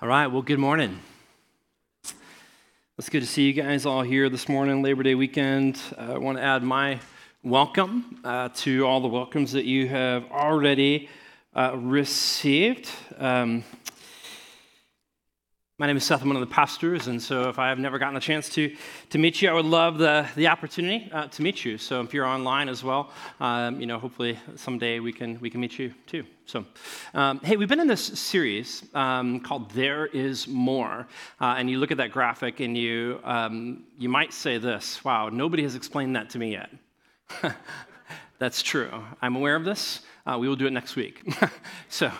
All right, well, good morning. It's good to see you guys all here this morning, Labor Day weekend. Uh, I want to add my welcome uh, to all the welcomes that you have already uh, received. Um, my name is Seth. I'm one of the pastors, and so if I have never gotten a chance to, to meet you, I would love the, the opportunity uh, to meet you. So if you're online as well, um, you know, hopefully someday we can we can meet you too. So, um, hey, we've been in this series um, called "There Is More," uh, and you look at that graphic, and you um, you might say this: "Wow, nobody has explained that to me yet." That's true. I'm aware of this. Uh, we will do it next week. so,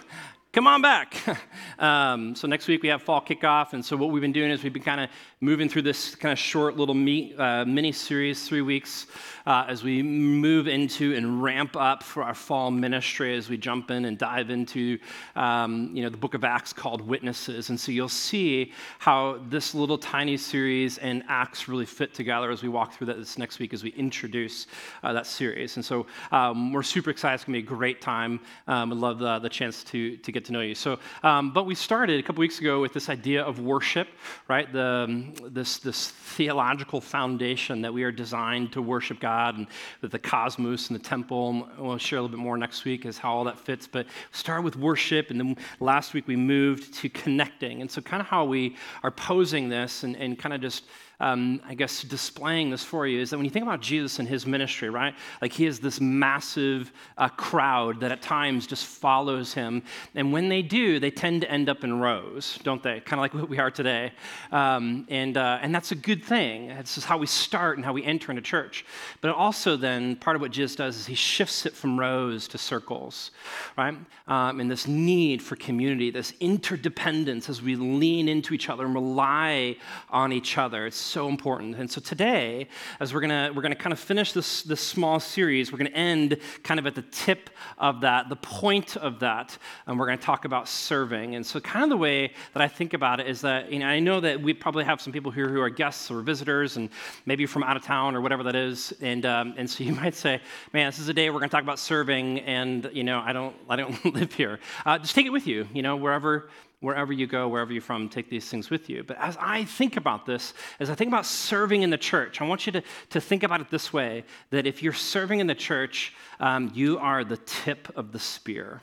come on back. um, so next week we have fall kickoff, and so what we've been doing is we've been kind of moving through this kind of short little meet, uh, mini series, three weeks, uh, as we move into and ramp up for our fall ministry as we jump in and dive into, um, you know, the book of Acts called Witnesses. And so you'll see how this little tiny series and Acts really fit together as we walk through that this next week as we introduce uh, that series. And so um, we're super excited. It's to be a great time. Um, I'd love the, the chance to, to get to know you. So, um, but we started a couple weeks ago with this idea of worship, right? The, this, this theological foundation that we are designed to worship God and that the cosmos and the temple, we'll share a little bit more next week as how all that fits. But start with worship, and then last week we moved to connecting. And so, kind of how we are posing this and, and kind of just um, I guess, displaying this for you is that when you think about Jesus and his ministry, right? Like he has this massive uh, crowd that at times just follows him. And when they do, they tend to end up in rows, don't they? Kind of like what we are today. Um, and, uh, and that's a good thing. This is how we start and how we enter into church. But also, then, part of what Jesus does is he shifts it from rows to circles, right? Um, and this need for community, this interdependence as we lean into each other and rely on each other. It's so important. And so today, as we're gonna we're gonna kind of finish this this small series, we're gonna end kind of at the tip of that, the point of that, and we're gonna talk about serving. And so, kind of the way that I think about it is that you know I know that we probably have some people here who are guests or visitors, and maybe from out of town or whatever that is, and um, and so you might say, man, this is a day we're gonna talk about serving, and you know I don't I don't live here. Uh, just take it with you, you know, wherever wherever you go, wherever you're from, take these things with you. But as I think about this, as I think about serving in the church, I want you to, to think about it this way that if you're serving in the church, um, you are the tip of the spear.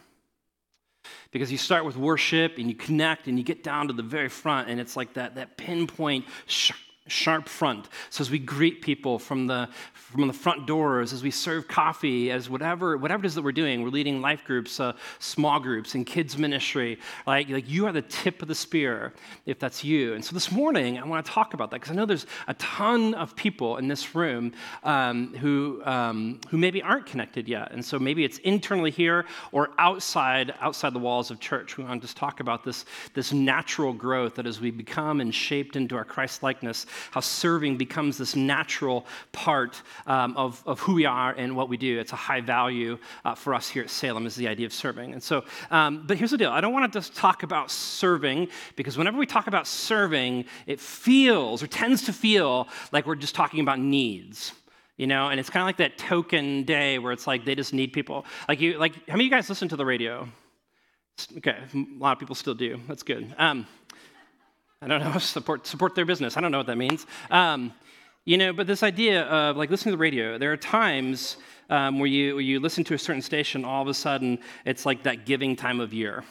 Because you start with worship and you connect and you get down to the very front, and it's like that, that pinpoint sharp front. So as we greet people from the from the front doors, as we serve coffee, as whatever whatever it is that we're doing, we're leading life groups, uh, small groups, and kids ministry. Like like you are the tip of the spear, if that's you. And so this morning I want to talk about that because I know there's a ton of people in this room um, who um, who maybe aren't connected yet, and so maybe it's internally here or outside outside the walls of church. We want to just talk about this this natural growth that as we become and shaped into our Christ likeness how serving becomes this natural part um, of, of who we are and what we do. It's a high value uh, for us here at Salem, is the idea of serving. And so, um, but here's the deal. I don't want to just talk about serving because whenever we talk about serving, it feels or tends to feel like we're just talking about needs you know? And it's kind of like that token day where it's like they just need people. Like you like how many of you guys listen to the radio? Okay a lot of people still do. That's good. Um, I don't know, support, support their business. I don't know what that means. Um, you know, but this idea of like listening to the radio, there are times um, where, you, where you listen to a certain station, all of a sudden it's like that giving time of year.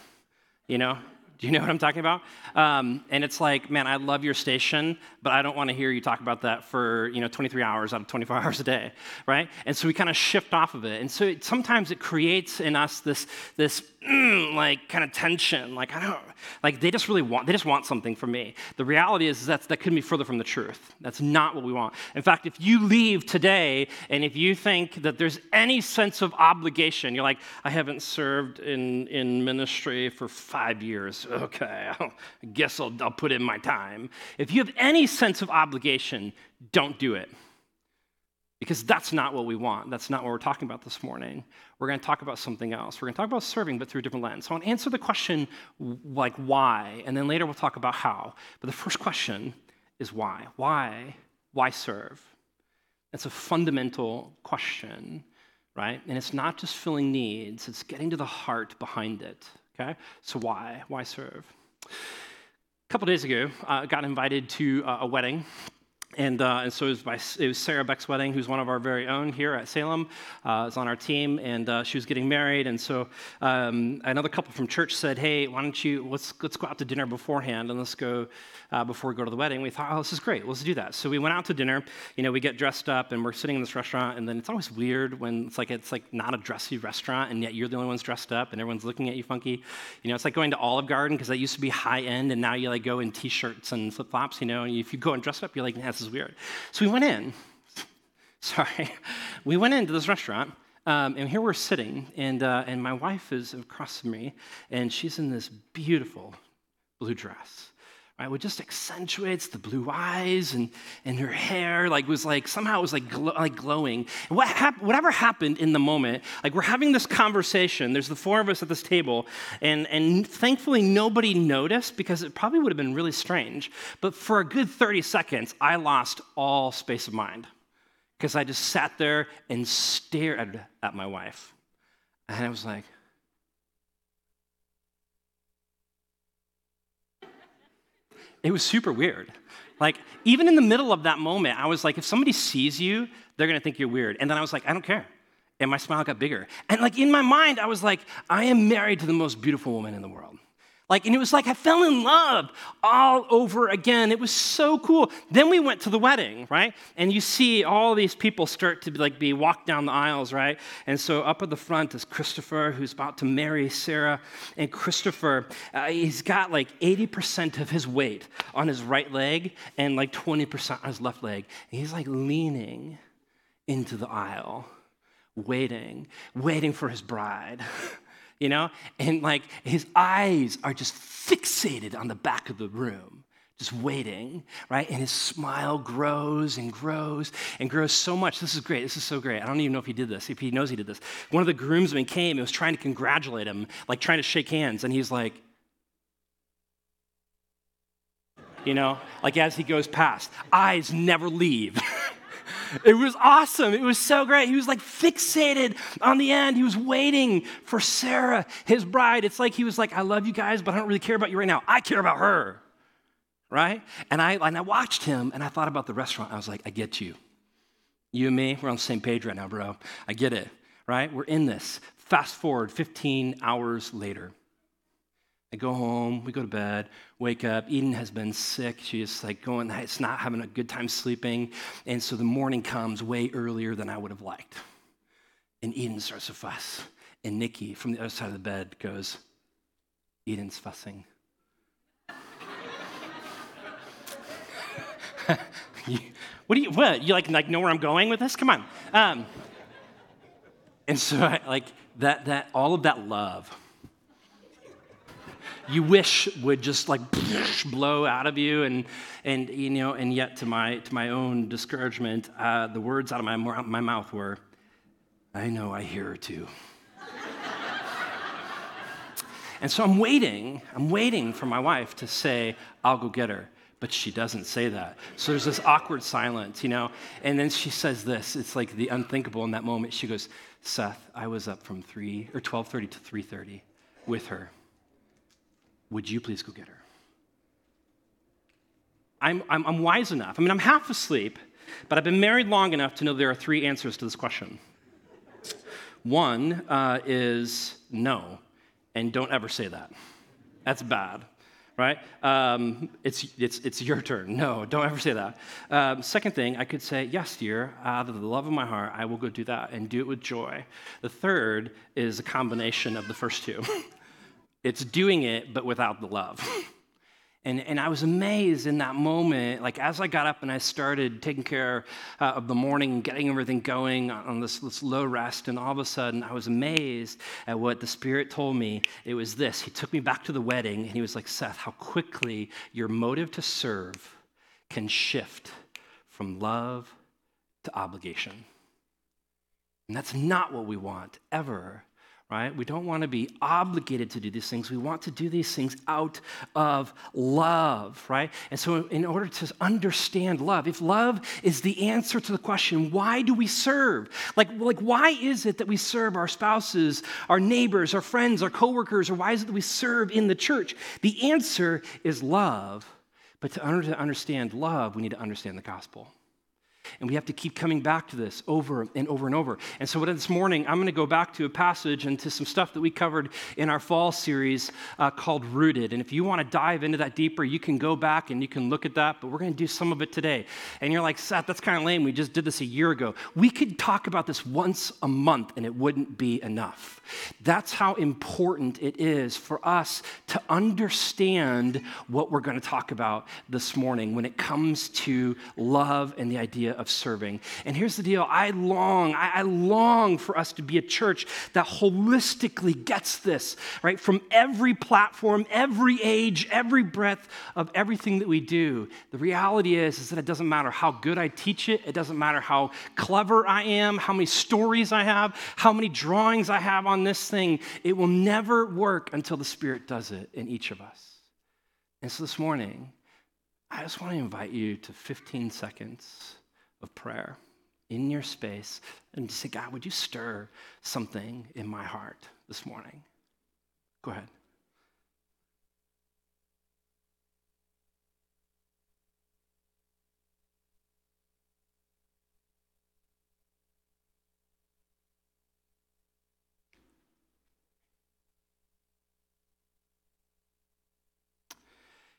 You know, do you know what I'm talking about? Um, and it's like, man, I love your station, but I don't want to hear you talk about that for you know 23 hours out of 24 hours a day, right? And so we kind of shift off of it. And so it, sometimes it creates in us this this mm, like kind of tension. Like I don't like they just really want they just want something from me. The reality is that that couldn't be further from the truth. That's not what we want. In fact, if you leave today and if you think that there's any sense of obligation, you're like, I haven't served in in ministry for five years okay, I guess I'll, I'll put in my time. If you have any sense of obligation, don't do it. Because that's not what we want. That's not what we're talking about this morning. We're going to talk about something else. We're going to talk about serving, but through a different lens. So I want to answer the question, like, why? And then later we'll talk about how. But the first question is why? Why? Why serve? That's a fundamental question, right? And it's not just filling needs, it's getting to the heart behind it. Okay? So why? Why serve? A couple days ago, I uh, got invited to uh, a wedding and, uh, and so it was, by, it was Sarah Beck's wedding, who's one of our very own here at Salem. Uh, is on our team, and uh, she was getting married. And so um, another couple from church said, "Hey, why don't you let's let's go out to dinner beforehand, and let's go uh, before we go to the wedding." We thought, "Oh, this is great. Let's do that." So we went out to dinner. You know, we get dressed up, and we're sitting in this restaurant, and then it's always weird when it's like it's like not a dressy restaurant, and yet you're the only ones dressed up, and everyone's looking at you funky. You know, it's like going to Olive Garden because that used to be high end, and now you like go in t-shirts and flip flops. You know, and if you go and dress up, you're like, "This is weird." So we went in. Sorry. We went into this restaurant, um, and here we're sitting, and, uh, and my wife is across from me, and she's in this beautiful blue dress right? What just accentuates the blue eyes and, and her hair, like was like somehow it was like, gl- like glowing. What hap- whatever happened in the moment, like we're having this conversation. There's the four of us at this table, and, and thankfully nobody noticed because it probably would have been really strange. But for a good 30 seconds, I lost all space of mind because I just sat there and stared at my wife. And I was like, It was super weird. Like, even in the middle of that moment, I was like, if somebody sees you, they're gonna think you're weird. And then I was like, I don't care. And my smile got bigger. And like in my mind, I was like, I am married to the most beautiful woman in the world. Like, and it was like I fell in love all over again. It was so cool. Then we went to the wedding, right? And you see all these people start to be, like be walked down the aisles, right? And so up at the front is Christopher, who's about to marry Sarah. And Christopher, uh, he's got like 80% of his weight on his right leg and like 20% on his left leg. And he's like leaning into the aisle, waiting, waiting for his bride. you know? And like his eyes are just fixated on the back of the room, just waiting, right? And his smile grows and grows and grows so much. This is great. This is so great. I don't even know if he did this, if he knows he did this. One of the groomsmen came and was trying to congratulate him, like trying to shake hands, and he's like, you know, like as he goes past, eyes never leave. It was awesome. It was so great. He was like fixated on the end. He was waiting for Sarah, his bride. It's like he was like, I love you guys, but I don't really care about you right now. I care about her. Right? And I, and I watched him and I thought about the restaurant. I was like, I get you. You and me, we're on the same page right now, bro. I get it. Right? We're in this. Fast forward 15 hours later. I go home, we go to bed, wake up. Eden has been sick. She's like going, it's not having a good time sleeping. And so the morning comes way earlier than I would have liked. And Eden starts to fuss. And Nikki from the other side of the bed goes, Eden's fussing. what do you, what? You like, like know where I'm going with this? Come on. Um, and so I, like that, that, all of that love, you wish would just like blow out of you. And and you know and yet to my to my own discouragement uh, the words out of my, my mouth were i know i hear her too. And so i'm waiting i'm waiting for my wife to say i'll go get her. But she doesn't say that. So there's this awkward silence you know? And then she says this it's like the unthinkable in that moment. She goes seth i was up from 3 or 12.30 to 3.30 with her would you please go get her? I'm, I'm, I'm wise enough. I mean, I'm half asleep, but I've been married long enough to know there are three answers to this question. One uh, is no, and don't ever say that. That's bad, right? Um, it's, it's, it's your turn. No, don't ever say that. Um, second thing, I could say, yes, dear, out of the love of my heart, I will go do that and do it with joy. The third is a combination of the first two. It's doing it, but without the love. And, and I was amazed in that moment, like as I got up and I started taking care uh, of the morning, getting everything going on this, this low rest, and all of a sudden I was amazed at what the Spirit told me. It was this He took me back to the wedding and He was like, Seth, how quickly your motive to serve can shift from love to obligation. And that's not what we want ever right? We don't want to be obligated to do these things. We want to do these things out of love, right? And so, in order to understand love, if love is the answer to the question, why do we serve? Like, like why is it that we serve our spouses, our neighbors, our friends, our coworkers, or why is it that we serve in the church? The answer is love. But to understand love, we need to understand the gospel. And we have to keep coming back to this over and over and over. And so, this morning, I'm going to go back to a passage and to some stuff that we covered in our fall series uh, called Rooted. And if you want to dive into that deeper, you can go back and you can look at that. But we're going to do some of it today. And you're like, Seth, that's kind of lame. We just did this a year ago. We could talk about this once a month and it wouldn't be enough. That's how important it is for us to understand what we're going to talk about this morning when it comes to love and the idea of serving. And here's the deal I long, I, I long for us to be a church that holistically gets this, right? From every platform, every age, every breadth of everything that we do. The reality is, is that it doesn't matter how good I teach it, it doesn't matter how clever I am, how many stories I have, how many drawings I have on this thing. It will never work until the Spirit does it in each of us. And so this morning, I just want to invite you to 15 seconds of prayer in your space and say, God, would you stir something in my heart this morning? Go ahead.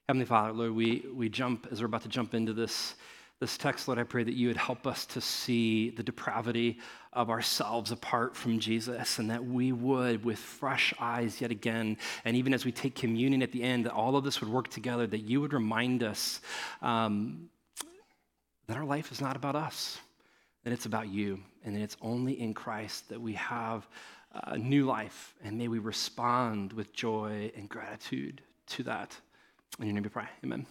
Heavenly Father, Lord, we, we jump, as we're about to jump into this this text, Lord, I pray that you would help us to see the depravity of ourselves apart from Jesus, and that we would, with fresh eyes yet again, and even as we take communion at the end, that all of this would work together, that you would remind us um, that our life is not about us, that it's about you, and that it's only in Christ that we have a new life, and may we respond with joy and gratitude to that. In your name we pray. Amen.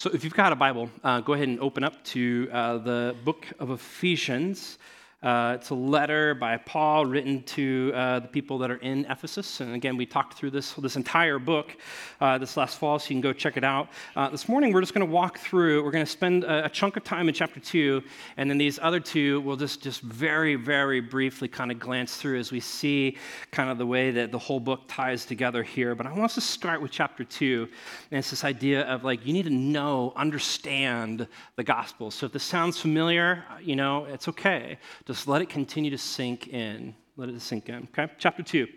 So, if you've got a Bible, uh, go ahead and open up to uh, the book of Ephesians. Uh, it's a letter by Paul written to uh, the people that are in Ephesus. And again, we talked through this, this entire book uh, this last fall, so you can go check it out. Uh, this morning, we're just going to walk through, we're going to spend a, a, chunk of time in chapter 2, and then these other two we'll just, just very, very briefly kind of glance through as we see kind of the way that the whole book ties together here. But I want us to start with chapter 2, and it's this idea of like, you need to know, understand the gospel. So if this sounds familiar, you know, it's okay just let it continue to sink in. Let it sink in. Okay? Chapter 2.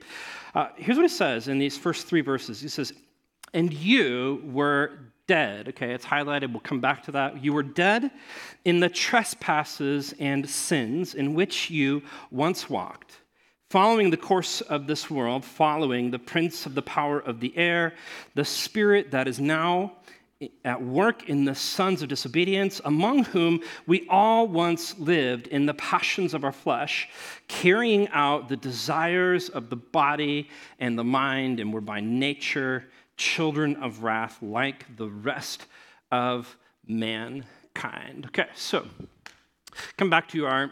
Uh, here's what it says in these first three verses. He says, And you were dead. Okay, it's highlighted. We'll come back to that. You were dead in the trespasses and sins in which you once walked, following the course of this world, following the prince of the power of the air, the spirit that is now at work in the sons of disobedience, among whom we all once lived in the passions of our flesh, carrying out the desires of the body and the mind, and were by nature children of wrath like the rest of mankind. Okay, so come back to our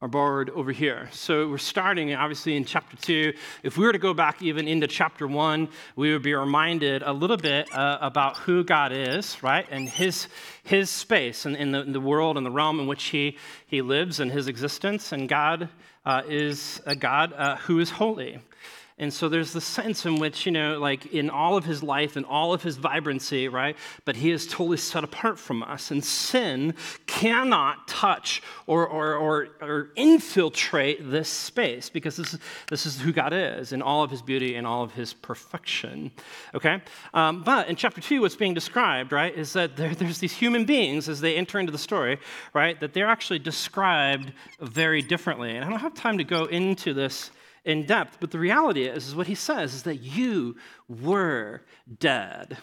our board over here. So we're starting obviously in chapter two. If we were to go back even into chapter one, we would be reminded a little bit uh, about who God is, right? And his, his space and in the world and the realm in which he, he lives and his existence. And God uh, is a God uh, who is holy. And so there's the sense in which, you know, like in all of his life and all of his vibrancy, right? But he is totally set apart from us. And sin cannot touch or, or, or, or infiltrate this space because this is, this is who God is in all of his beauty and all of his perfection. Okay? Um, but in chapter two, what's being described, right, is that there, there's these human beings as they enter into the story, right, that they're actually described very differently. And I don't have time to go into this in depth, but the reality is, is what he says is that you were dead.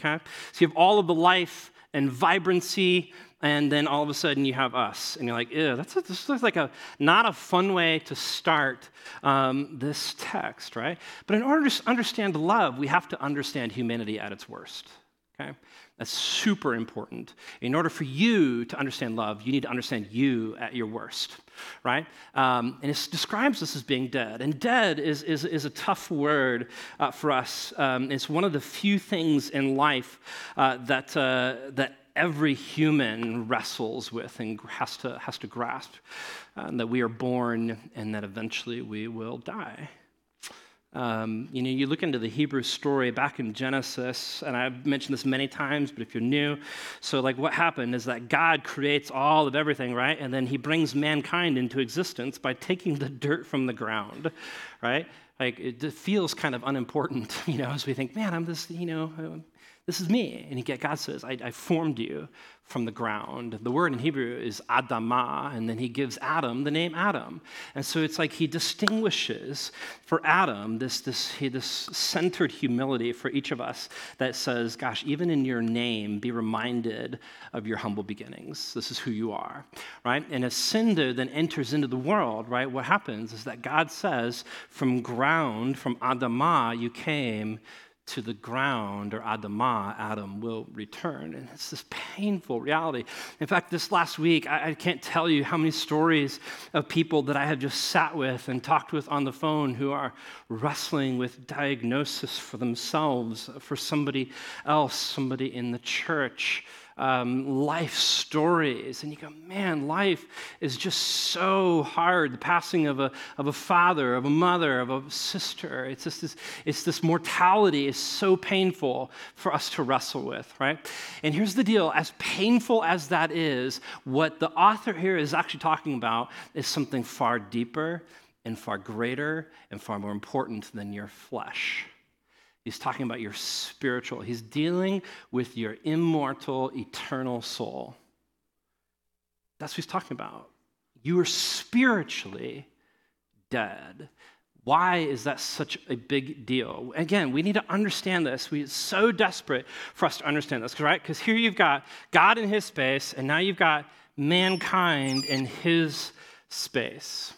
Okay? So you have all of the life and vibrancy, and then all of a sudden you have us. And you're like, ew, that's a, this looks like a not a fun way to start um, this text, right? But in order to understand love, we have to understand humanity at its worst. Okay? That's super important. In order for you to understand love, you need to understand you at your worst, right? Um, and it describes us as being dead. And dead is, is, is a tough word uh, for us. Um, it's one of the few things in life uh, that, uh, that every human wrestles with and has to, has to grasp uh, that we are born and that eventually we will die. Um, you know, you look into the Hebrew story back in Genesis, and I've mentioned this many times, but if you're new, so like what happened is that God creates all of everything, right? And then he brings mankind into existence by taking the dirt from the ground, right? Like it feels kind of unimportant, you know, as we think, man, I'm this, you know, this is me. And yet God says, I, I, formed you from the ground. The word in Hebrew is Adamah, and then he gives Adam the name Adam. And so it's like he distinguishes for Adam this, this, this centered humility for each of us that says, gosh, even in your name, be reminded of your humble beginnings. This is who you are, right? And as sin then enters into the world, right, what happens is that God says, from ground, from Adamah, you came to the ground, or Adamah, Adam will return. And it's this painful reality. In fact, this last week, I, I, can't tell you how many stories of people that I have just sat with and talked with on the phone who are wrestling with diagnosis for themselves, for somebody else, somebody in the church um, life stories. And you go, man, life is just so hard. The passing of a, of a father, of a mother, of a sister. It's just this, it's this mortality is so painful for us to wrestle with, right? And here's the deal as painful as that is, what the author here is actually talking about is something far deeper and far greater and far more important than your flesh. He's talking about your spiritual. He's dealing with your immortal, eternal soul. That's what he's talking about. You are spiritually dead. Why is that such a big deal? Again, we need to understand this. We're so desperate for us to understand this, right? Because here you've got God in his space, and now you've got mankind in his space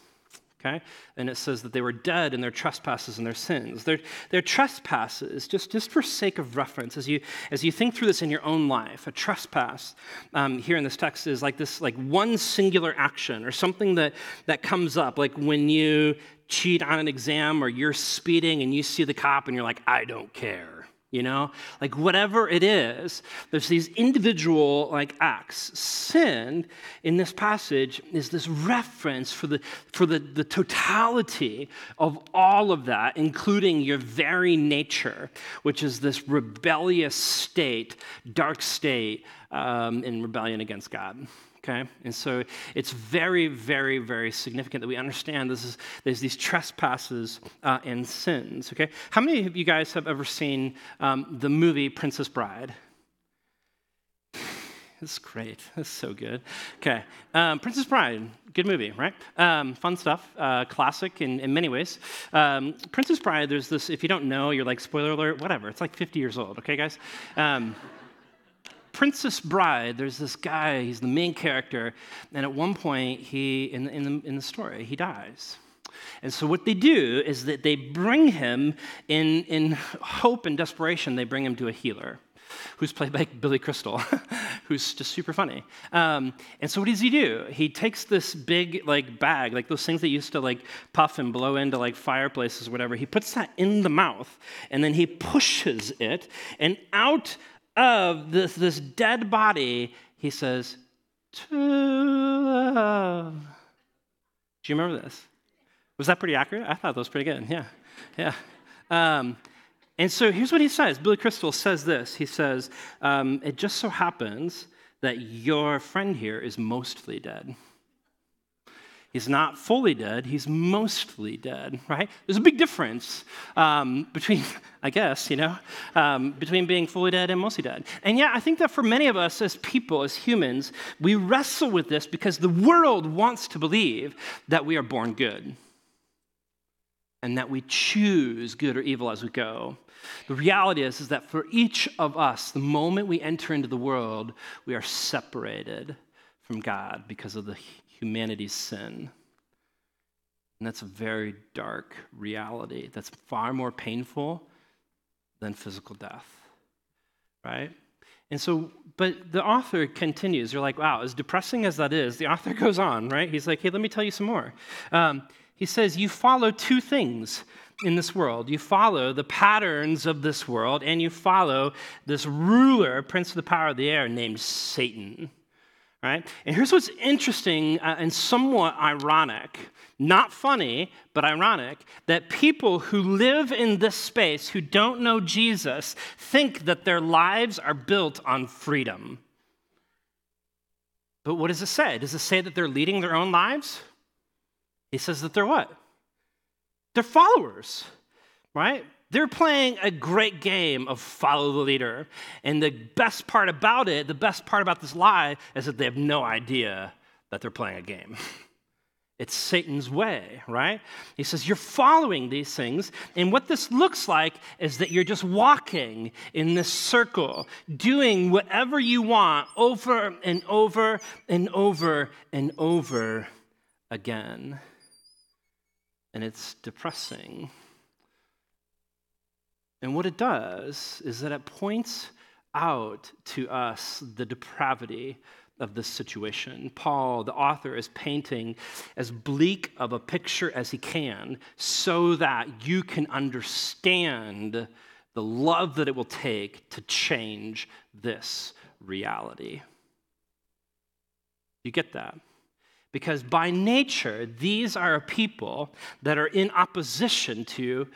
okay? And it says that they were dead in their trespasses and their sins. Their, their trespasses, just, just for sake of reference, as you, as you think through this in your own life, a trespass um, here in this text is like this, like one singular action or something that, that comes up, like when you cheat on an exam or you're speeding and you see the cop and you're like, I don't care you know? Like whatever it is there's these individual like acts. Sin in this passage is this reference for the for the, the totality of all of that including your very nature which is this rebellious state dark state um, in rebellion against god okay? And so it's very, very, very significant that we understand this is, there's these trespasses uh, and sins, okay? How many of you guys have ever seen um, the movie Princess Bride? It's great. That's so good. Okay. Um, Princess Bride, good movie, right? Um, fun stuff. Uh, classic in, in many ways. Um, Princess Bride, there's this, if you don't know, you're like, spoiler alert, whatever. It's like 50 years old, okay, guys? Princess Bride, there's this guy, he's the main character, and at one point, he, in, in, the, in the story, he dies. And so, what they do is that they bring him in, in hope and desperation, they bring him to a healer who's played by Billy Crystal, who's just super funny. Um, and so what does he do? He takes this big like bag, like those things that used to like puff and blow into like fireplaces whatever. He puts that in the mouth, and then he pushes it, and out of this, this dead body, he says, To love. Do you remember this? Was that pretty accurate? I thought that was pretty good. Yeah, yeah. Um, and so here's what he says Billy Crystal says this. He says, um, It just so happens that your friend here is mostly dead. He's not fully dead, he's mostly dead, right? There's a big difference um, between, I guess, you know, um, between being fully dead and mostly dead. And yeah, I think that for many of us as people, as humans, we wrestle with this because the world wants to believe that we are born good and that we choose good or evil as we go. The reality is, is that for each of us, the moment we enter into the world, we are separated from God because of the humanity's sin. And that's a very dark reality that's far more painful than physical death, right? And so, but the author continues. You're like, wow, as depressing as that is, the author goes on, right? He's like, hey, let me tell you some more. Um, he says, you follow two things in this world. You follow the patterns of this world, and you follow this ruler, prince of the power of the air, named Satan. Right? And here's what's interesting uh, and somewhat ironic, not funny, but ironic, that people who live in this space who don't know Jesus think that their lives are built on freedom. But what does it say? Does it say that they're leading their own lives? He says that they're what? They're followers, right? They're playing a great game of follow the leader. And the best part about it, the best part about this lie, is that they have no idea that they're playing a game. It's Satan's way, right? He says, You're following these things. And what this looks like is that you're just walking in this circle, doing whatever you want over and over and over and over again and it's depressing. And what it does is that it points out to us the depravity of this situation. Paul, the author, is painting as bleak of a picture as he can so that you can understand the love that it will take to change this reality. You get that? Because by nature, these are people that are in opposition to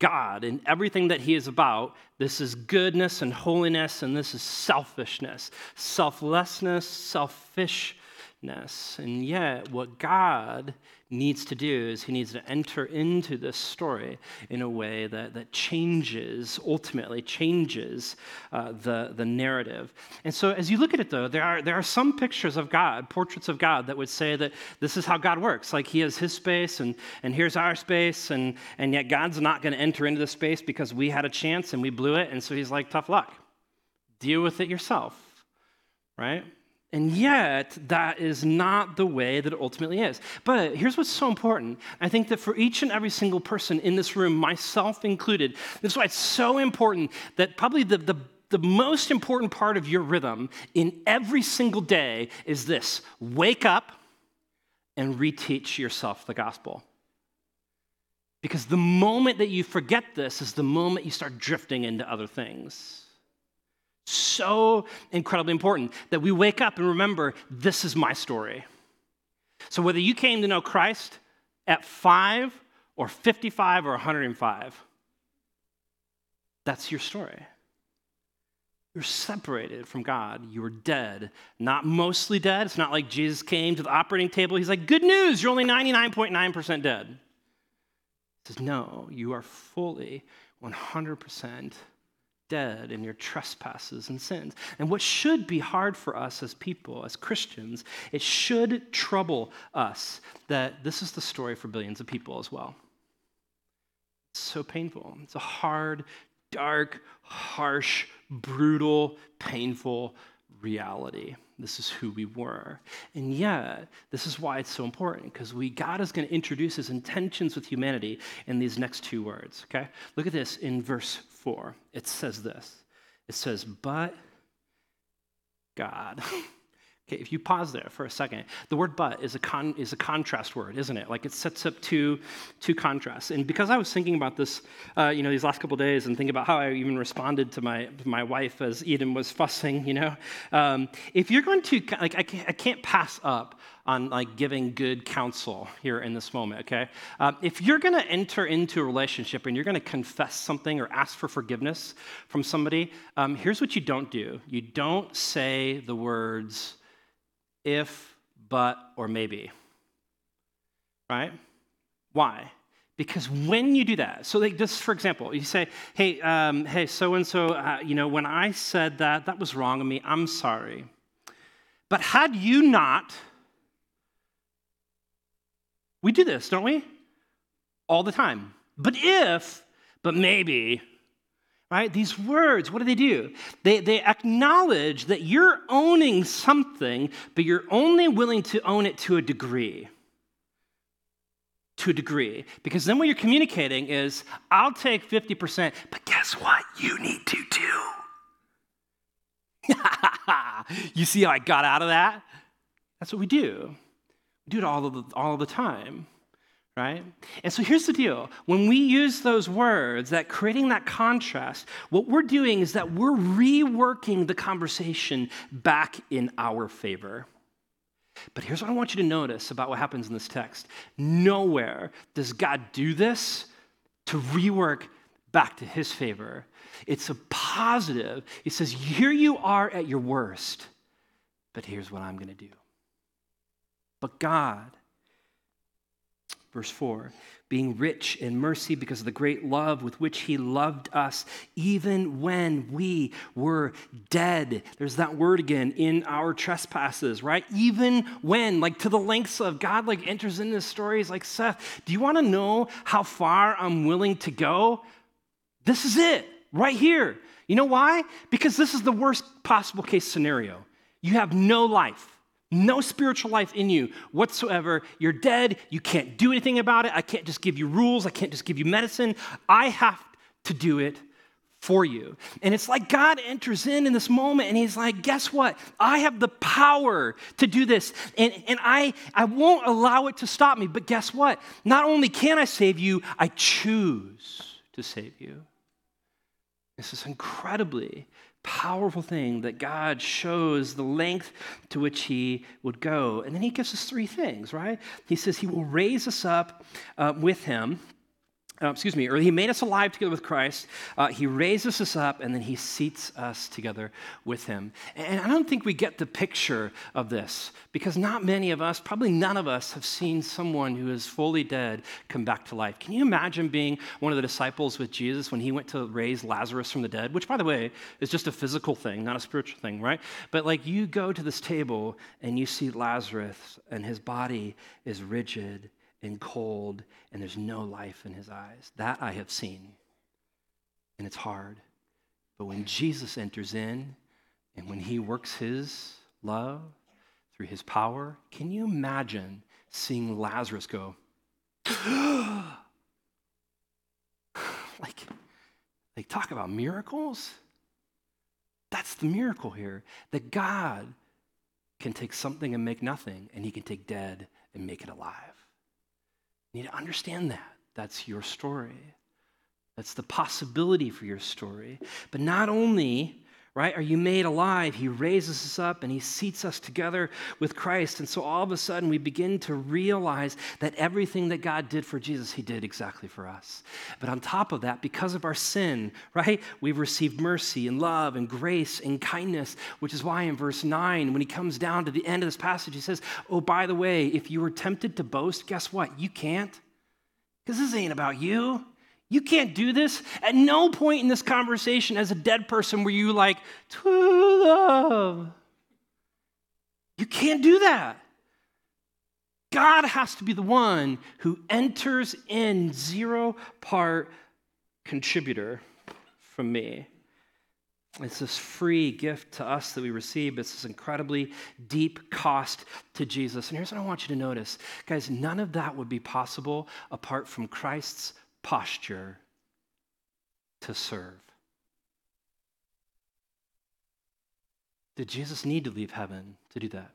God and everything that He is about. This is goodness and holiness, and this is selfishness, selflessness, selfishness. And yet, what God needs to do is he needs to enter into this story in a way that, that changes, ultimately changes uh, the, the narrative. And so as you look at it, though, there are, there are some pictures of God, portraits of God, that would say that this is how God works. Like he has his space and, and here's our space, and, and yet God's not going to enter into the space because we had a chance and we blew it. And so he's like, tough luck. Deal with it yourself, right? And yet, that is not the way that it ultimately is. But here's what's so important. I think that for each and every single person in this room, myself included, this is why it's so important that probably the, the, the most important part of your rhythm in every single day is this wake up and reteach yourself the gospel. Because the moment that you forget this is the moment you start drifting into other things. So incredibly important that we wake up and remember this is my story. So whether you came to know Christ at five or 55 or 105, that's your story. You're separated from God. You were dead. Not mostly dead. It's not like Jesus came to the operating table. He's like, Good news, you're only 99.9% dead. He says, No, you are fully 100% dead in your trespasses and sins. And what should be hard for us as people, as Christians, it should trouble us that this is the story for billions of people as well. It's so painful. It's a hard, dark, harsh, brutal, painful reality. This is who we were. And yet, this is why it's so important, because we God is going to introduce his intentions with humanity in these next two words. Okay? Look at this in verse 4. It says this. It says, but God. Okay, if you pause there for a second, the word but is a, con, is a contrast word, isn't it? Like it sets up two, two contrasts. And because I was thinking about this, uh, you know, these last couple days and thinking about how I even responded to my, my wife as Eden was fussing, you know, um, if you're going to, like, I can't, I can't pass up on like giving good counsel here in this moment, okay? Uh, if you're going to enter into a relationship and you're going to confess something or ask for forgiveness from somebody, um, here's what you don't do. You don't say the words, if, but, or maybe. Right? Why? Because when you do that, so like just for example, you say, "Hey, um, hey, so and so, you know, when I said that, that was wrong of me. I'm sorry." But had you not, we do this, don't we? All the time. But if, but maybe, right? These words, what do they do? They, they acknowledge that you're owning something, but you're only willing to own it to a degree. To a degree. Because then what you're communicating is, I'll take 50%, but guess what? You need to too. you see how I got out of that? That's what we do. We do it all of the, all of the time, right? And so here's the deal. When we use those words, that creating that contrast, what we're doing is that we're reworking the conversation back in our favor. But here's what I want you to notice about what happens in this text. Nowhere does God do this to rework back to his favor. It's a positive. He says, Here you are at your worst, but here's what I'm going to do. But God, verse 4, being rich in mercy because of the great love with which he loved us, even when we were dead. There's that word again in our trespasses, right? Even when, like to the lengths of God, like enters into this story. He's like, Seth, do you want to know how far I'm willing to go? This is it, right here. You know why? Because this is the worst possible case scenario. You have no life no spiritual life in you whatsoever. You're dead. You can't do anything about it. I can't just give you rules. I can't just give you medicine. I have to do it for you. And it's like God enters in in this moment and he's like, guess what? I have the power to do this. And, and I, I won't allow it to stop me. But guess what? Not only can I save you, I choose to save you. This is incredibly powerful thing that God shows the length to which He would go. And then He gives us three things, right? He says He will raise us up uh, with Him uh, excuse me, or he made us alive together with Christ. Uh, he raises us up, and then he seats us together with him. And I don't think we get the picture of this because not many of us, probably none of us, have seen someone who is fully dead come back to life. Can you imagine being one of the disciples with Jesus when he went to raise Lazarus from the dead? Which, by the way, is just a physical thing, not a spiritual thing, right? But like you go to this table and you see Lazarus, and his body is rigid and cold, and there's no life in his eyes. That I have seen. And it's hard. But when Jesus enters in and when he works his love through his power, can you imagine seeing Lazarus go, like, they talk about miracles? That's the miracle here that God can take something and make nothing, and he can take dead and make it alive. You need to understand that. That's your story. That's the possibility for your story. But not only right? Are you made alive? He raises us up and he seats us together with Christ. And so all of a sudden we begin to realize that everything that God did for Jesus, he did exactly for us. But on top of that, because of our sin, right, we've received mercy and love and grace and kindness, which is why in verse 9, when he comes down to the end of this passage, he says, Oh, by the way, if you were tempted to boast, guess what? You can't. Because this ain't about you. You can't do this. At no point in this conversation, as a dead person, were you like, to love. You can't do that. God has to be the one who enters in zero part contributor from me. It's this free gift to us that we receive. It's this incredibly deep cost to Jesus. And here's what I want you to notice. Guys, none of that would be possible apart from Christ's posture to serve. Did Jesus need to leave heaven to do that?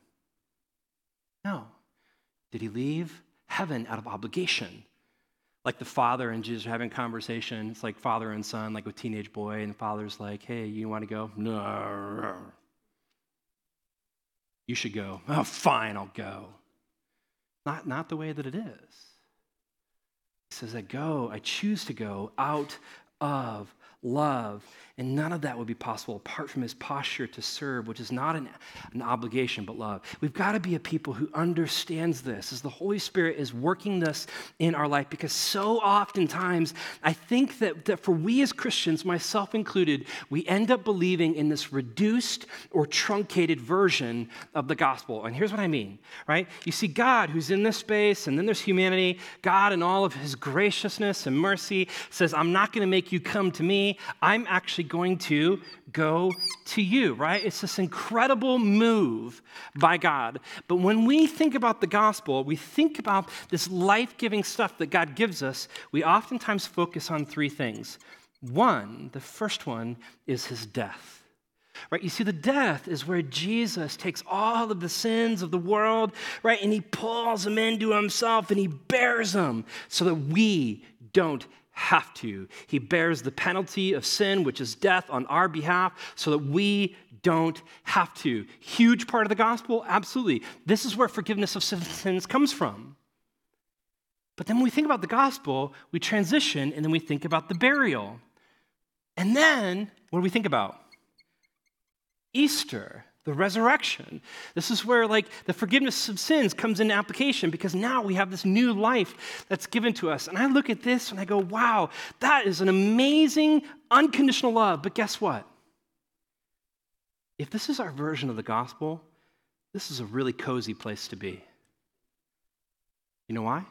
No. Did he leave heaven out of obligation? Like the father and Jesus are having conversation. It's like father and son, like with teenage boy, and the father's like, hey, you want to go? No. You should go. Oh, fine, I'll go. Not, not the way that it is. Says, I go, I choose to go out of love. And none of that would be possible apart from his posture to serve, which is not an, an obligation, but love. We've got to be a people who understands this as the Holy Spirit is working this in our life, because so oftentimes I think that, that for we as Christians, myself included, we end up believing in this reduced or truncated version of the gospel. And here's what I mean, right? You see God who's in this space, and then there's humanity. God, in all of his graciousness and mercy, says, I'm not going to make you come to me. I'm actually going to go to you, right? It's this incredible move by God. But when we think about the gospel, we think about this life giving stuff that God gives us, we oftentimes focus on three things. One, the first one, is his death. right? You see, the death is where Jesus takes all of the sins of the world, right? And he pulls them into himself and he bears them so that we don't have to. He bears the penalty of sin, which is death, on our behalf so that we don't have to. Huge part of the gospel? Absolutely. This is where forgiveness of sins comes from. But then when we think about the gospel, we transition and then we think about the burial. And then what do we think about? Easter, the resurrection. This is where like the forgiveness of sins comes into application because now we have this new life that's given to us. And I look at this and I go, "Wow, that is an amazing unconditional love." But guess what? If this is our version of the gospel, this is a really cozy place to be. You know why?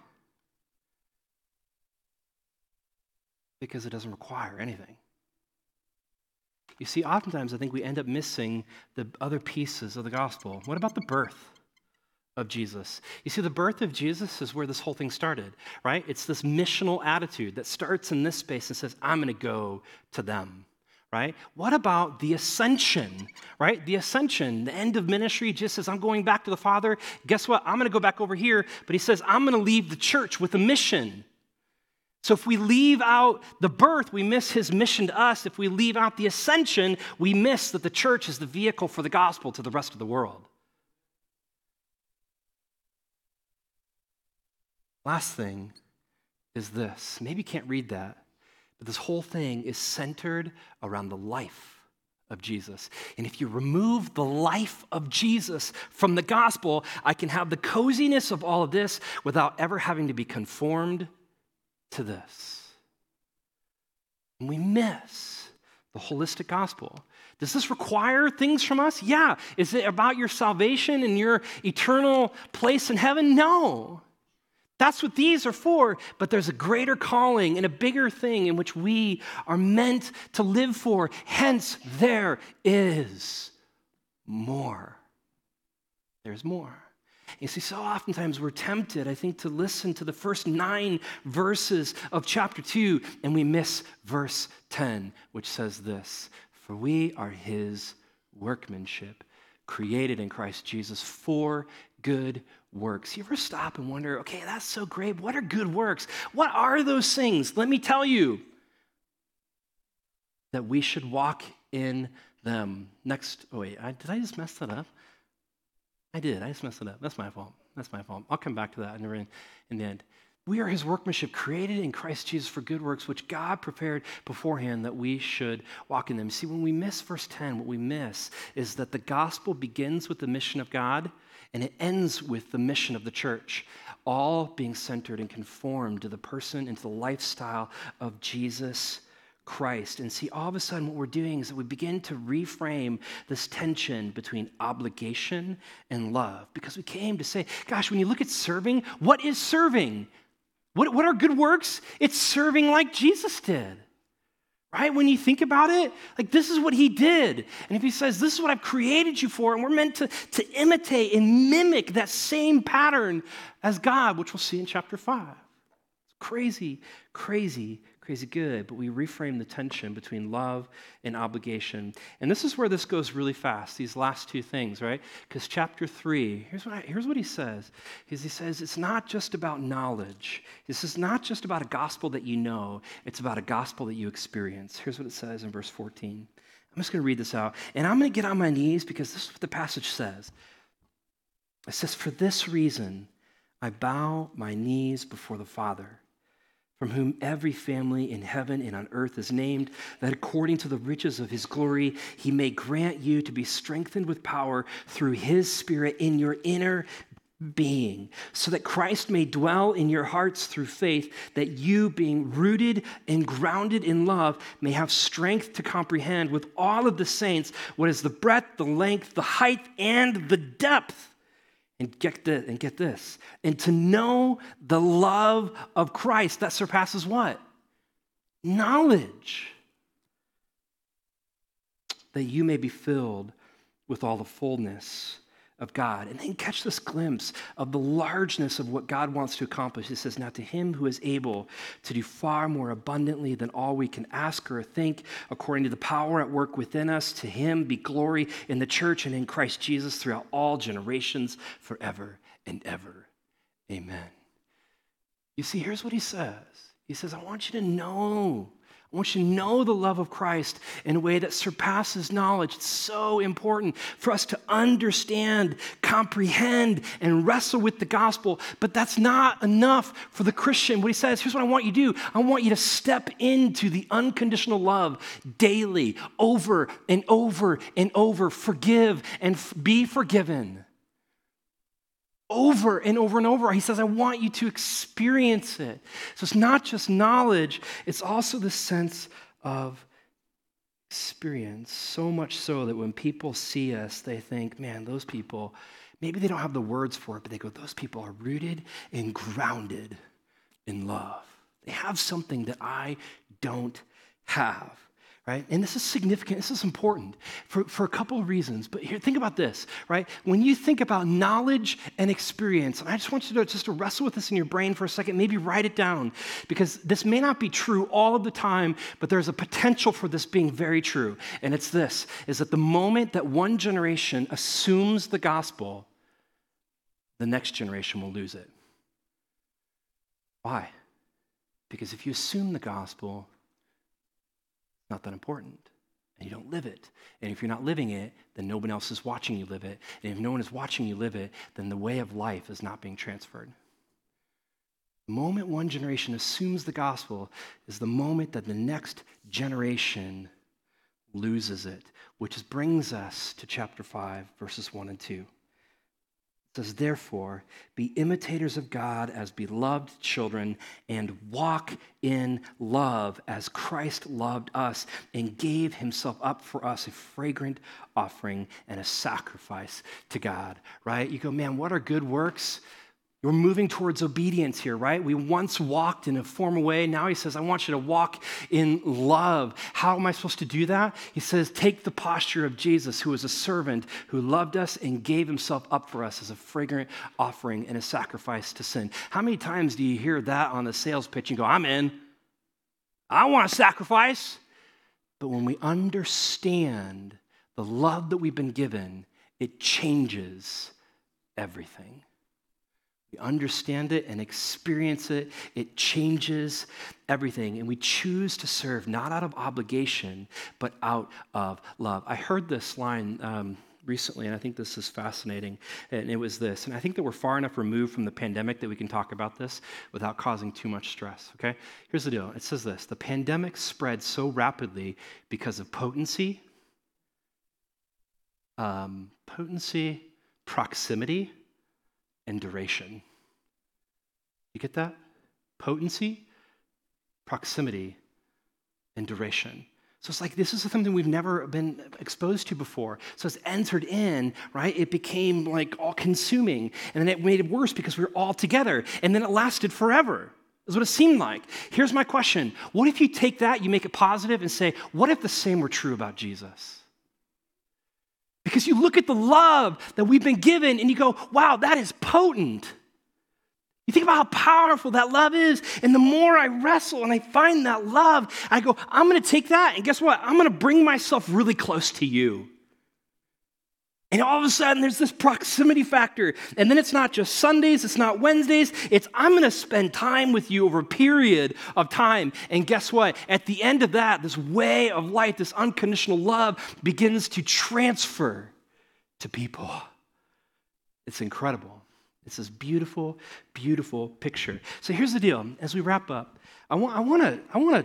Because it doesn't require anything. You see, oftentimes I think we end up missing the other pieces of the gospel. What about the birth of Jesus? You see, the birth of Jesus is where this whole thing started, right? It's this missional attitude that starts in this space and says, I'm going to go to them. Right? What about the ascension? Right? The ascension, the end of ministry, just says, I'm going back to the Father. Guess what? I'm going to go back over here. But he says, I'm going to leave the church with a mission. So if we leave out the birth, we miss his mission to us. If we leave out the ascension, we miss that the church is the vehicle for the gospel to the rest of the world. Last thing is this. Maybe you can't read that, but this whole thing is centered around the life of Jesus. And if you remove the life of Jesus from the gospel, I can have the coziness of all of this without ever having to be conformed to this. And we miss the holistic gospel. Does this require things from us? Yeah. Is it about your salvation and your eternal place in heaven? No. That's what these are for, but there's a greater calling and a bigger thing in which we are meant to live for. Hence, there is more. There's more. You see, so oftentimes we're tempted, I think, to listen to the first nine verses of chapter 2, and we miss verse 10, which says this For we are his workmanship, created in Christ Jesus for good works. You ever stop and wonder, okay, that's so great. What are good works? What are those things? Let me tell you that we should walk in them. Next, oh wait, I, did I just mess that up? I did. I just messed it up. That's my fault. That's my fault. I'll come back to that in the, end. We are his workmanship, created in Christ Jesus for good works, which God prepared beforehand that we should walk in them. See, when we miss verse 10, what we miss is that the gospel begins with the mission of God and it ends with the mission of the church, all being centered and conformed to the person and to the lifestyle of Jesus Christ. And see, all of a sudden, what we're doing is that we begin to reframe this tension between obligation and love. Because we came to say, gosh, when you look at serving, what is serving? What, what are good works? It's serving like Jesus did. Right? When you think about it, like this is what he did. And if he says, This is what I've created you for, and we're meant to, to imitate and mimic that same pattern as God, which we'll see in chapter 5. It's crazy, crazy, crazy good, but we reframe the tension between love and obligation. And this is where this goes really fast, these last two things, right? Because chapter three, here's what, I, here's what he says. Is he says, it's not just about knowledge. This is not just about a gospel that you know, it's about a gospel that you experience. Here's what it says in verse 14. I'm just going to read this out. And I'm going to get on my knees because this is what the passage says. It says, For this reason, I bow my knees before the Father from whom every family in heaven and on earth is named, that according to the riches of his glory, he may grant you to be strengthened with power through his Spirit in your inner being, so that Christ may dwell in your hearts through faith, that you, being rooted and grounded in love, may have strength to comprehend with all of the saints what is the breadth, the length, the height, and the depth and get this, and get this. And to know the love of Christ that surpasses what? Knowledge. That you may be filled with all the fullness of God. And then catch this glimpse of the largeness of what God wants to accomplish. He says, Now to him who is able to do far more abundantly than all we can ask or think, according to the power at work within us, to him be glory in the church and in Christ Jesus throughout all generations, forever and ever. Amen. You see, here's what he says He says, I want you to know I want you to know the love of Christ in a way that surpasses knowledge. It's so important for us to understand, comprehend, and wrestle with the gospel. But that's not enough for the Christian. What he says here's what I want you to do I want you to step into the unconditional love daily, over and over and over. Forgive and f- be forgiven over and over and over. He says, I want you to experience it. So it's not just knowledge, it's also the sense of experience. So much so that when people see us, they think, man, those people, maybe they don't have the words for it, but they go, those people are rooted and grounded in love. They have something that I don't have right? And this is significant, this is important for, for a couple of reasons. But here, think about this, right? When you think about knowledge and experience, and I just want you to just to wrestle with this in your brain for a second, maybe write it down, because this may not be true all of the time, but there's a potential for this being very true. And it's this is that the moment that one generation assumes the gospel, the next generation will lose it. Why? Because if you assume the gospel, not that important. And you don't live it. And if you're not living it, then nobody else is watching you live it. And if no one is watching you live it, then the way of life is not being transferred. The moment one generation assumes the gospel is the moment that the next generation loses it, which brings us to chapter 5, verses 1 and 2 says, Therefore, be imitators of God as beloved children and walk in love as Christ loved us and gave himself up for us, a fragrant offering and a sacrifice to God. Right? You go, man, what are good works? We're moving towards obedience here, right? We once walked in a formal way. Now he says, I want you to walk in love. How am I supposed to do that? He says, take the posture of Jesus, who was a servant, who loved us and gave himself up for us as a fragrant offering and a sacrifice to sin. How many times do you hear that on the sales pitch and go, I'm in? I want a sacrifice. But when we understand the love that we've been given, it changes everything. We understand it and experience it. It changes everything. And we choose to serve not out of obligation, but out of love. I heard this line um, recently, and I think this is fascinating. And it was this. And I think that we're far enough removed from the pandemic that we can talk about this without causing too much stress. Okay? Here's the deal it says this The pandemic spread so rapidly because of potency, um, potency, proximity, and duration. You get that? Potency, proximity, and duration. So it's like this is something we've never been exposed to before. So it's entered in, right? It became like all consuming. And then it made it worse because we were all together. And then it lasted forever. Is what it seemed like. Here's my question What if you take that, you make it positive, and say, what if the same were true about Jesus? Because you look at the love that we've been given and you go, wow, that is potent. You think about how powerful that love is. And the more I wrestle and I find that love, I go, I'm going to take that. And guess what? I'm going to bring myself really close to you. And all of a sudden, there's this proximity factor. And then it's not just Sundays, it's not Wednesdays, it's I'm going to spend time with you over a period of time. And guess what? At the end of that, this way of life, this unconditional love begins to transfer to people. It's incredible. It's this beautiful, beautiful picture. So here's the deal. As we wrap up, I want, I want to I want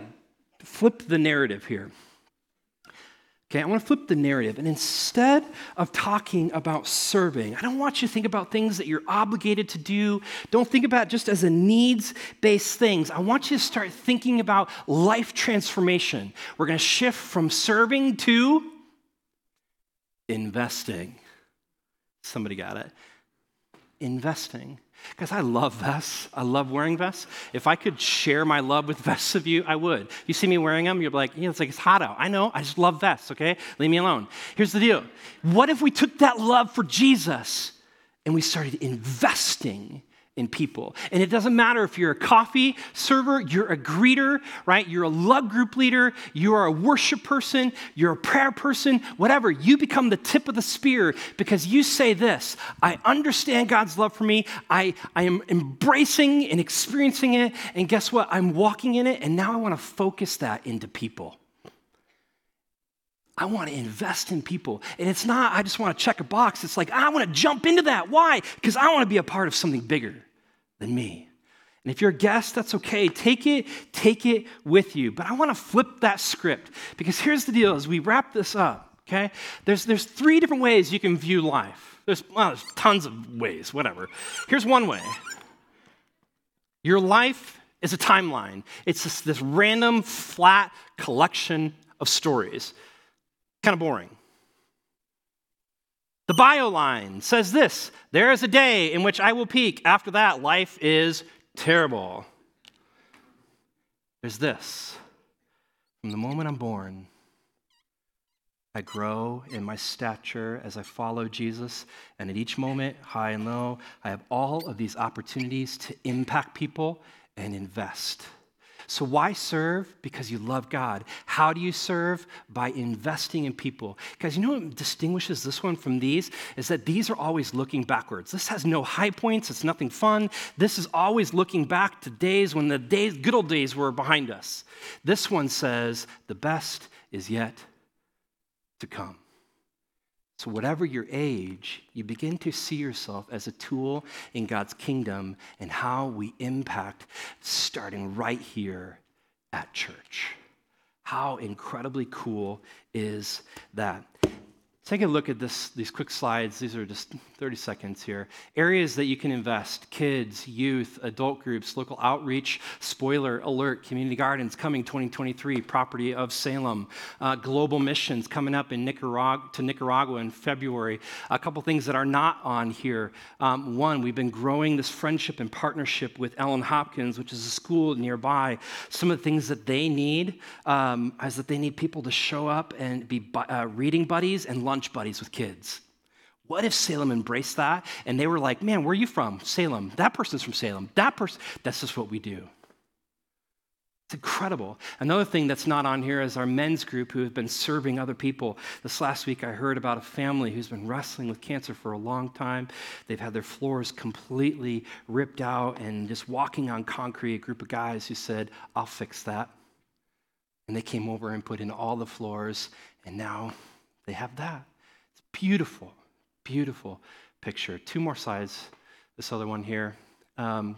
to flip the narrative here. Okay, I want to flip the narrative. And instead of talking about serving, I don't want you to think about things that you're obligated to do. Don't think about just as a needs based things. I want you to start thinking about life transformation. We're going to shift from serving to investing. Somebody got it investing. Because I love vests. I love wearing vests. If I could share my love with vests of you, I would. You see me wearing them, you're like, yeah, it's like it's hot out. I know, I just love vests, okay? Leave me alone. Here's the deal. What if we took that love for Jesus and we started investing in people. And it doesn't matter if you're a coffee server, you're a greeter, right? You're a love group leader, you're a worship person, you're a prayer person, whatever. You become the tip of the spear because you say this I understand God's love for me. I, I am embracing and experiencing it. And guess what? I'm walking in it. And now I want to focus that into people. I want to invest in people. And it's not, I just want to check a box. It's like, I want to jump into that. Why? Because I want to be a part of something bigger than me. And if you're a guest, that's okay. Take it, take it with you. But I want to flip that script because here's the deal as we wrap this up, okay? There's, there's three different ways you can view life. There's, well, there's tons of ways, whatever. Here's one way your life is a timeline, it's this, this random, flat collection of stories. Kind of boring. The bio line says this There is a day in which I will peak. After that, life is terrible. There's this From the moment I'm born, I grow in my stature as I follow Jesus. And at each moment, high and low, I have all of these opportunities to impact people and invest. So, why serve? Because you love God. How do you serve? By investing in people. Guys, you know what distinguishes this one from these? Is that these are always looking backwards. This has no high points, it's nothing fun. This is always looking back to days when the days, good old days were behind us. This one says, the best is yet to come. So, whatever your age, you begin to see yourself as a tool in God's kingdom and how we impact starting right here at church. How incredibly cool is that? Take a look at this, these quick slides. These are just 30 seconds here. Areas that you can invest kids, youth, adult groups, local outreach, spoiler alert, community gardens coming 2023, property of Salem, uh, global missions coming up in Nicaragua, to Nicaragua in February. A couple things that are not on here. Um, one, we've been growing this friendship and partnership with Ellen Hopkins, which is a school nearby. Some of the things that they need um, is that they need people to show up and be uh, reading buddies and lunch buddies with kids. What if Salem embraced that and they were like, man, where are you from? Salem. That person's from Salem. That person, that's just what we do. It's incredible. Another thing that's not on here is our men's group who have been serving other people. This last week, I heard about a family who's been wrestling with cancer for a long time. They've had their floors completely ripped out and just walking on concrete. A group of guys who said, I'll fix that. And they came over and put in all the floors, and now they have that. It's beautiful, beautiful picture. Two more slides. This other one here. Um,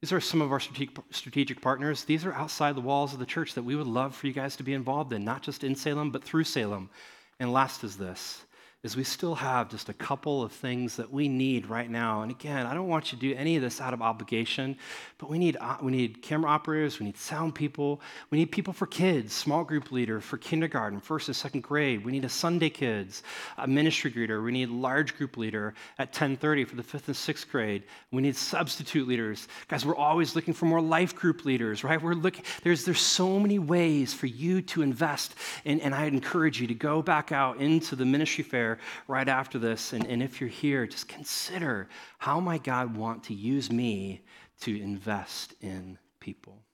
these are some of our strategic, strategic partners. These are outside the walls of the church that we would love for you guys to be involved in, not just in Salem, but through Salem. And last is this is we still have just a couple of things that we need right now. And again, I don't want you to do any of this out of obligation, but we need, uh, we need camera operators, we need sound people, we need people for kids, small group leader for kindergarten, first and second grade. We need a Sunday kids, a ministry greeter. We need large group leader at 1030 for the fifth and sixth grade. We need substitute leaders. Guys, we're always looking for more life group leaders, right? We're looking, there's, there's so many ways for you to invest. And, and I'd encourage you to go back out into the ministry fair right after this. And, and if you're here, just consider how might God want to use me to invest in people.